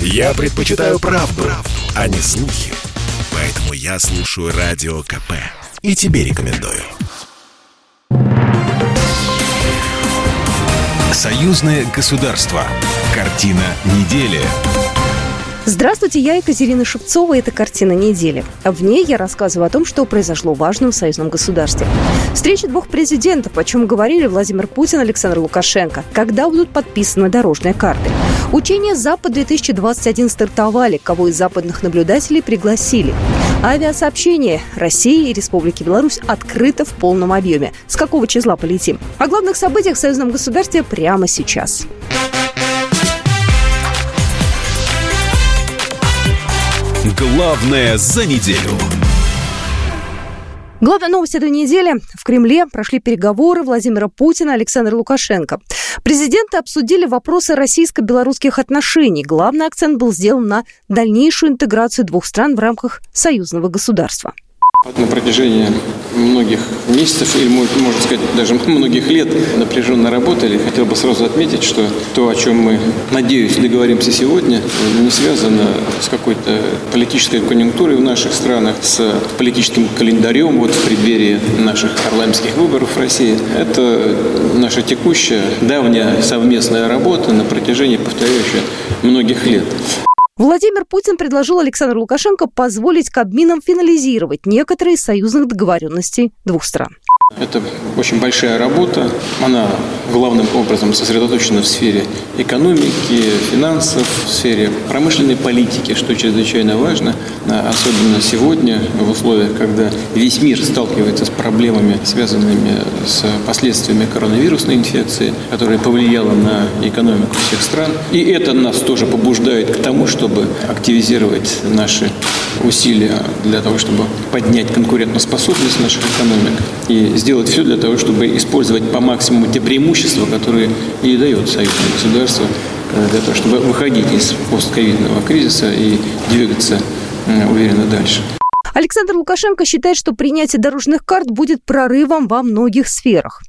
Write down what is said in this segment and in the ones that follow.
Я предпочитаю правду, правду, а не слухи. Поэтому я слушаю Радио КП. И тебе рекомендую. Союзное государство. Картина недели. Здравствуйте, я Екатерина Шевцова, это «Картина недели». В ней я рассказываю о том, что произошло важно в союзном государстве. Встреча двух президентов, о чем говорили Владимир Путин и Александр Лукашенко. Когда будут подписаны дорожные карты. Учения «Запад-2021» стартовали. Кого из западных наблюдателей пригласили. Авиасообщение России и Республики Беларусь открыто в полном объеме. С какого числа полетим? О главных событиях в союзном государстве прямо сейчас. Главное за неделю. Главная новость этой недели. В Кремле прошли переговоры Владимира Путина и Александра Лукашенко. Президенты обсудили вопросы российско-белорусских отношений. Главный акцент был сделан на дальнейшую интеграцию двух стран в рамках союзного государства. На протяжении многих месяцев, или, можно сказать, даже многих лет напряженно работали. Хотел бы сразу отметить, что то, о чем мы, надеюсь, договоримся сегодня, не связано с какой-то политической конъюнктурой в наших странах, с политическим календарем вот в преддверии наших парламентских выборов в России. Это наша текущая, давняя совместная работа на протяжении, повторяю, многих лет. Владимир Путин предложил Александру Лукашенко позволить Кабминам финализировать некоторые союзных договоренностей двух стран. Это очень большая работа. Она главным образом сосредоточена в сфере экономики, финансов, в сфере промышленной политики, что чрезвычайно важно, особенно сегодня, в условиях, когда весь мир сталкивается с проблемами, связанными с последствиями коронавирусной инфекции, которая повлияла на экономику всех стран. И это нас тоже побуждает к тому, чтобы активизировать наши усилия для того, чтобы поднять конкурентоспособность наших экономик и сделать все для того, чтобы использовать по максимуму те преимущества, которые и дает союзное государство э, для того, чтобы выходить из постковидного кризиса и двигаться э, уверенно дальше. Александр Лукашенко считает, что принятие дорожных карт будет прорывом во многих сферах.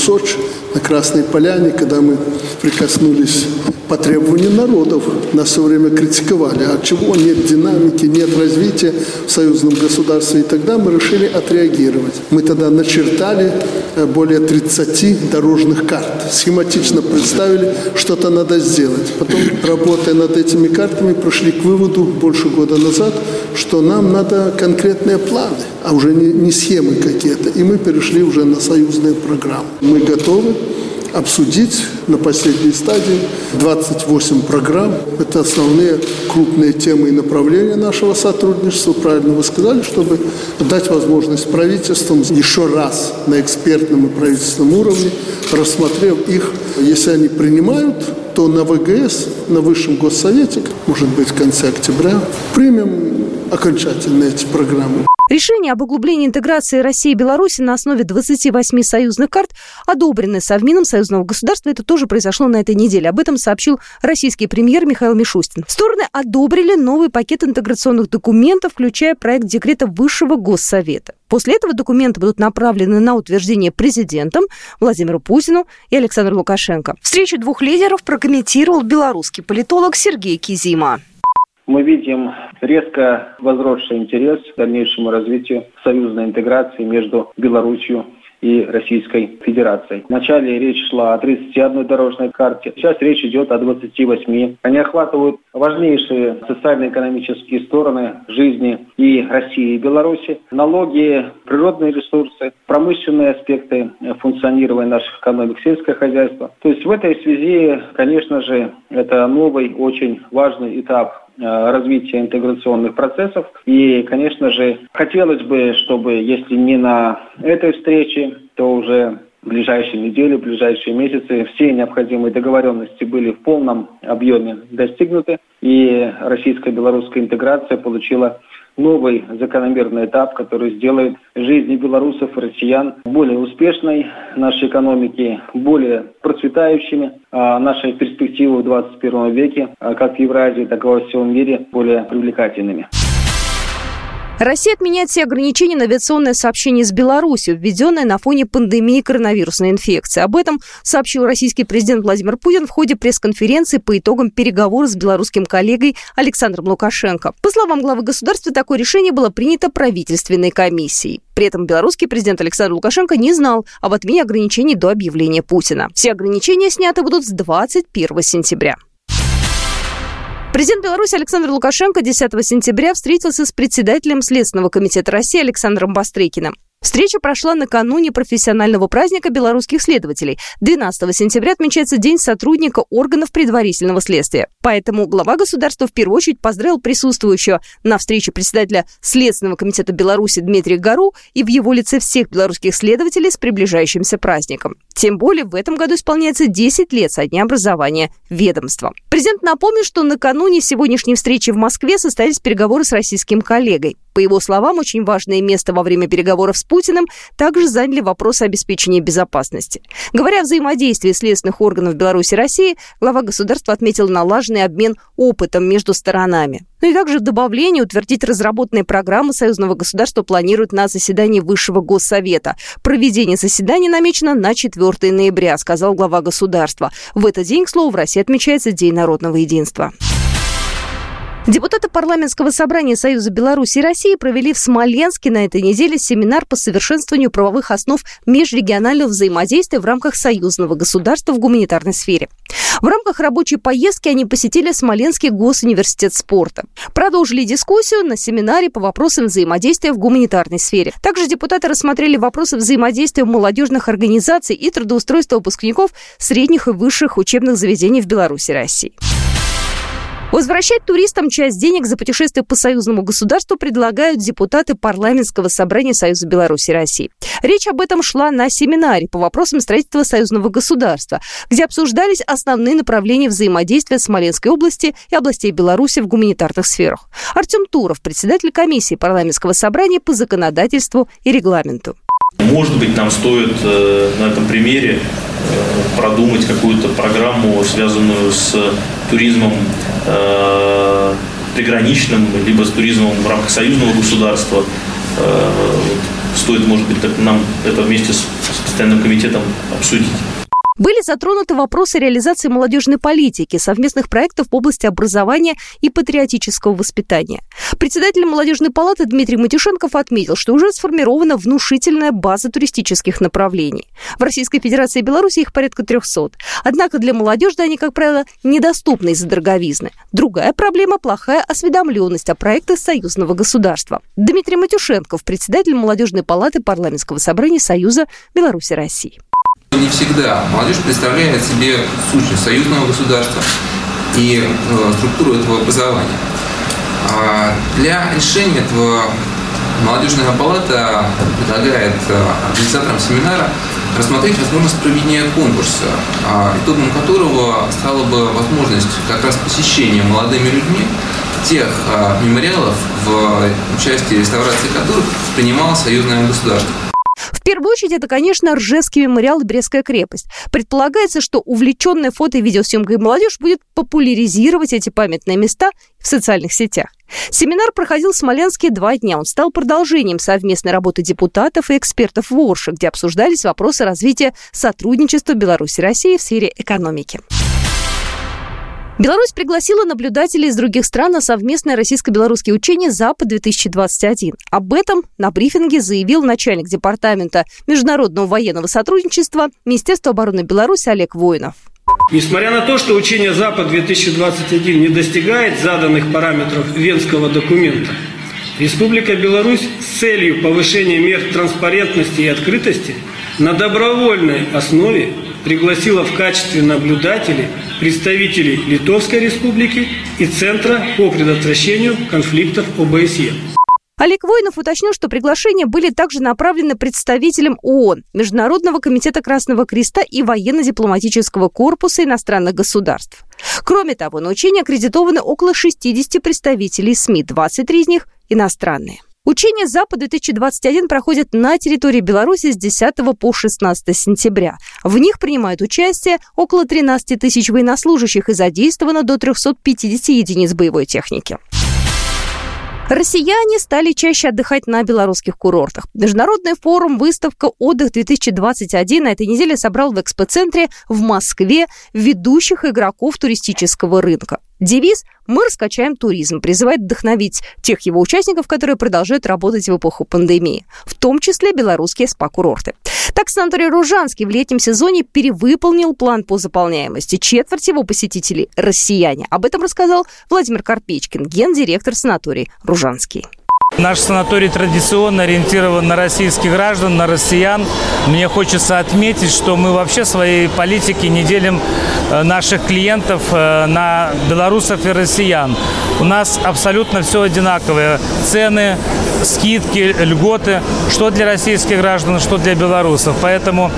Сочи, на Красной Поляне, когда мы прикоснулись по требованию народов, нас все время критиковали, а чего нет динамики, нет развития в союзном государстве. И тогда мы решили отреагировать. Мы тогда начертали э, более 30 дорожных карт, схематично представили, что-то надо сделать. Потом, работая над этими картами, пришли к выводу больше года назад, что нам надо конкретные планы, а уже не, не схемы какие-то. И мы перешли уже на союзные программы. Мы готовы обсудить на последней стадии 28 программ. Это основные крупные темы и направления нашего сотрудничества. Правильно вы сказали, чтобы дать возможность правительствам еще раз на экспертном и правительственном уровне, рассмотрев их, если они принимают, то на ВГС, на Высшем Госсовете, может быть, в конце октября, примем окончательно эти программы. Решение об углублении интеграции России и Беларуси на основе 28 союзных карт одобрены Совмином союзного государства. Это тоже произошло на этой неделе. Об этом сообщил российский премьер Михаил Мишустин. Стороны одобрили новый пакет интеграционных документов, включая проект декрета Высшего Госсовета. После этого документы будут направлены на утверждение президентом Владимиру Путину и Александру Лукашенко. Встречу двух лидеров прокомментировал белорусский политолог Сергей Кизима мы видим резко возросший интерес к дальнейшему развитию союзной интеграции между Беларусью и Российской Федерацией. Вначале речь шла о 31 дорожной карте, сейчас речь идет о 28. Они охватывают важнейшие социально-экономические стороны жизни и России, и Беларуси. Налоги, природные ресурсы, промышленные аспекты функционирования наших экономик, сельское хозяйство. То есть в этой связи, конечно же, это новый, очень важный этап развития интеграционных процессов. И, конечно же, хотелось бы, чтобы, если не на этой встрече, то уже в ближайшие недели, в ближайшие месяцы все необходимые договоренности были в полном объеме достигнуты, и российско-белорусская интеграция получила новый закономерный этап, который сделает жизнь белорусов и россиян более успешной, нашей экономики более процветающими, а наши перспективы в 21 веке, а как в Евразии, так и во всем мире, более привлекательными. Россия отменяет все ограничения на авиационное сообщение с Беларусью, введенное на фоне пандемии коронавирусной инфекции. Об этом сообщил российский президент Владимир Путин в ходе пресс-конференции по итогам переговоров с белорусским коллегой Александром Лукашенко. По словам главы государства, такое решение было принято правительственной комиссией. При этом белорусский президент Александр Лукашенко не знал об отмене ограничений до объявления Путина. Все ограничения сняты будут с 21 сентября. Президент Беларуси Александр Лукашенко 10 сентября встретился с председателем Следственного комитета России Александром Бастрыкиным. Встреча прошла накануне профессионального праздника белорусских следователей. 12 сентября отмечается День сотрудника органов предварительного следствия. Поэтому глава государства в первую очередь поздравил присутствующего на встрече председателя Следственного комитета Беларуси Дмитрия Гару и в его лице всех белорусских следователей с приближающимся праздником. Тем более в этом году исполняется 10 лет со дня образования ведомства. Президент напомнил, что накануне сегодняшней встречи в Москве состоялись переговоры с российским коллегой. По его словам, очень важное место во время переговоров с Путиным также заняли вопросы обеспечения безопасности. Говоря о взаимодействии следственных органов Беларуси и России, глава государства отметил налаженный обмен опытом между сторонами. Ну и также в добавлении утвердить разработанные программы союзного государства планируют на заседании Высшего Госсовета. Проведение заседания намечено на 4 ноября, сказал глава государства. В этот день, к слову, в России отмечается День народного единства. Депутаты парламентского собрания Союза Беларуси и России провели в Смоленске на этой неделе семинар по совершенствованию правовых основ межрегионального взаимодействия в рамках союзного государства в гуманитарной сфере. В рамках рабочей поездки они посетили Смоленский госуниверситет спорта. Продолжили дискуссию на семинаре по вопросам взаимодействия в гуманитарной сфере. Также депутаты рассмотрели вопросы взаимодействия молодежных организаций и трудоустройства выпускников средних и высших учебных заведений в Беларуси и России. Возвращать туристам часть денег за путешествие по союзному государству предлагают депутаты парламентского собрания Союза Беларуси и России. Речь об этом шла на семинаре по вопросам строительства союзного государства, где обсуждались основные направления взаимодействия Смоленской области и областей Беларуси в гуманитарных сферах. Артем Туров, председатель комиссии парламентского собрания по законодательству и регламенту. Может быть, нам стоит э, на этом примере э, продумать какую-то программу, связанную с туризмом э, приграничным, либо с туризмом в рамках союзного государства. Стоит, может быть, нам это вместе с постоянным комитетом обсудить. Были затронуты вопросы реализации молодежной политики, совместных проектов в области образования и патриотического воспитания. Председатель молодежной палаты Дмитрий Матюшенков отметил, что уже сформирована внушительная база туристических направлений. В Российской Федерации и Беларуси их порядка 300. Однако для молодежи они, как правило, недоступны из-за дороговизны. Другая проблема – плохая осведомленность о проектах союзного государства. Дмитрий Матюшенков, председатель молодежной палаты парламентского собрания Союза Беларуси России. Не всегда молодежь представляет себе сущность союзного государства и э, структуру этого образования. А для решения этого молодежная палата предлагает э, организаторам семинара рассмотреть возможность проведения конкурса, а, итогом которого стала бы возможность как раз посещения молодыми людьми тех а, мемориалов, в участии реставрации которых принимало союзное государство. Очередь, это, конечно, Ржевский мемориал и Брестская крепость. Предполагается, что увлеченная фото- и видеосъемкой молодежь будет популяризировать эти памятные места в социальных сетях. Семинар проходил в Смоленске два дня. Он стал продолжением совместной работы депутатов и экспертов в Орше, где обсуждались вопросы развития сотрудничества Беларуси и России в сфере экономики. Беларусь пригласила наблюдателей из других стран на совместное российско-белорусские учения «Запад-2021». Об этом на брифинге заявил начальник Департамента международного военного сотрудничества Министерства обороны Беларуси Олег Воинов. Несмотря на то, что учение «Запад-2021» не достигает заданных параметров Венского документа, Республика Беларусь с целью повышения мер транспарентности и открытости на добровольной основе пригласила в качестве наблюдателей представителей Литовской Республики и Центра по предотвращению конфликтов ОБСЕ. Олег Воинов уточнил, что приглашения были также направлены представителям ООН, Международного комитета Красного Креста и военно-дипломатического корпуса иностранных государств. Кроме того, на учение аккредитованы около 60 представителей СМИ, 23 из них иностранные. Учения «Запад-2021» проходят на территории Беларуси с 10 по 16 сентября. В них принимают участие около 13 тысяч военнослужащих и задействовано до 350 единиц боевой техники. Россияне стали чаще отдыхать на белорусских курортах. Международный форум «Выставка Отдых-2021» на этой неделе собрал в экспоцентре в Москве ведущих игроков туристического рынка. Девиз «Мы раскачаем туризм» призывает вдохновить тех его участников, которые продолжают работать в эпоху пандемии, в том числе белорусские спа-курорты. Так, санаторий Ружанский в летнем сезоне перевыполнил план по заполняемости. Четверть его посетителей – россияне. Об этом рассказал Владимир Карпечкин, гендиректор санатория Ружанский. Наш санаторий традиционно ориентирован на российских граждан, на россиян. Мне хочется отметить, что мы вообще своей политики не делим э, наших клиентов э, на белорусов и россиян. У нас абсолютно все одинаковое. Цены, скидки, льготы, что для российских граждан, что для белорусов. Поэтому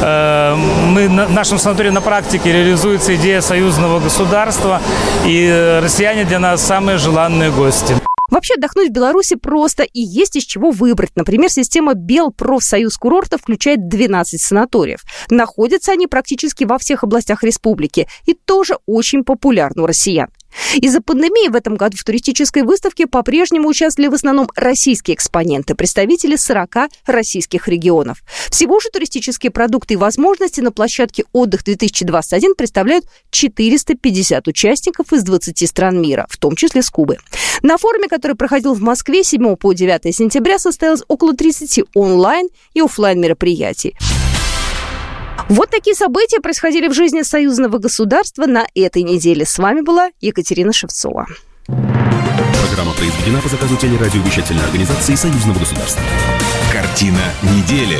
э, мы, в нашем санатории на практике реализуется идея союзного государства, и россияне для нас самые желанные гости. Вообще отдохнуть в Беларуси просто и есть из чего выбрать. Например, система Белпрофсоюз курорта включает 12 санаториев. Находятся они практически во всех областях республики и тоже очень популярны у россиян. Из-за пандемии в этом году в туристической выставке по-прежнему участвовали в основном российские экспоненты, представители 40 российских регионов. Всего же туристические продукты и возможности на площадке «Отдых-2021» представляют 450 участников из 20 стран мира, в том числе с Кубы. На форуме, который проходил в Москве 7 по 9 сентября, состоялось около 30 онлайн и офлайн мероприятий. Вот такие события происходили в жизни союзного государства на этой неделе. С вами была Екатерина Шевцова. Программа произведена по заказу телерадиовещательной организации Союзного государства. Картина недели.